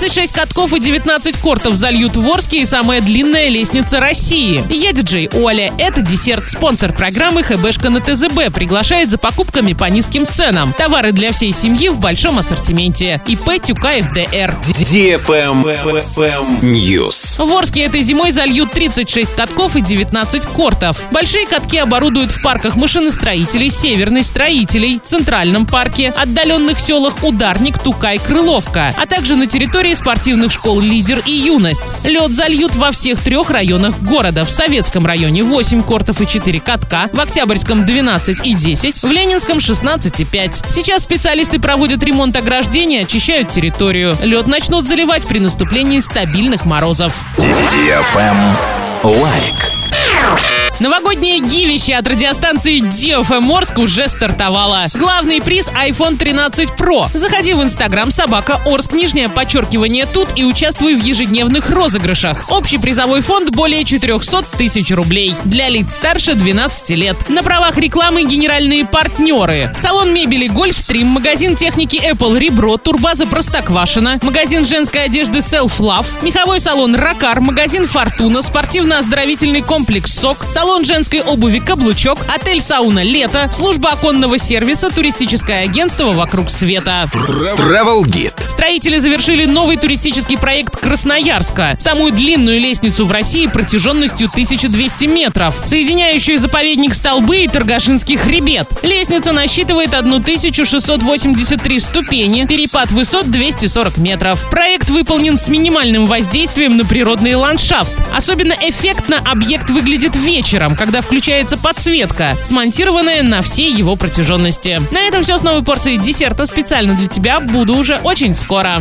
36 катков и 19 кортов зальют в Орске и самая длинная лестница России. Я диджей Оля. Это десерт. Спонсор программы ХБшка на ТЗБ приглашает за покупками по низким ценам. Товары для всей семьи в большом ассортименте. ИП Тюкаев ДР. News. В Орске этой зимой зальют 36 катков и 19 кортов. Большие катки оборудуют в парках машиностроителей, северной строителей, Центральном парке, отдаленных селах Ударник, Тукай, Крыловка, а также на территории спортивных школ «Лидер» и «Юность». Лед зальют во всех трех районах города. В Советском районе 8 кортов и 4 катка, в Октябрьском 12 и 10, в Ленинском 16 и 5. Сейчас специалисты проводят ремонт ограждения, очищают территорию. Лед начнут заливать при наступлении стабильных морозов. Лайк. Новогоднее гивище от радиостанции DFM Орск уже стартовало. Главный приз iPhone 13 Pro. Заходи в Инстаграм собака Орск, нижнее подчеркивание тут и участвуй в ежедневных розыгрышах. Общий призовой фонд более 400 тысяч рублей. Для лиц старше 12 лет. На правах рекламы генеральные партнеры. Салон мебели Гольфстрим, магазин техники Apple Ребро, турбаза Простоквашина, магазин женской одежды Self Love, меховой салон Ракар, магазин Фортуна, спортивно-оздоровительный комплекс СОК, салон женской обуви «Каблучок», отель «Сауна Лето», служба оконного сервиса, туристическое агентство «Вокруг света». Travel Guide. Строители завершили новый туристический проект Красноярска. Самую длинную лестницу в России протяженностью 1200 метров, соединяющую заповедник Столбы и Торгашинский хребет. Лестница насчитывает 1683 ступени, перепад высот 240 метров. Проект выполнен с минимальным воздействием на природный ландшафт. Особенно эффектно объект выглядит вечером, когда включается подсветка, смонтированная на всей его протяженности. На этом все с новой порцией десерта специально для тебя. Буду уже очень скоро.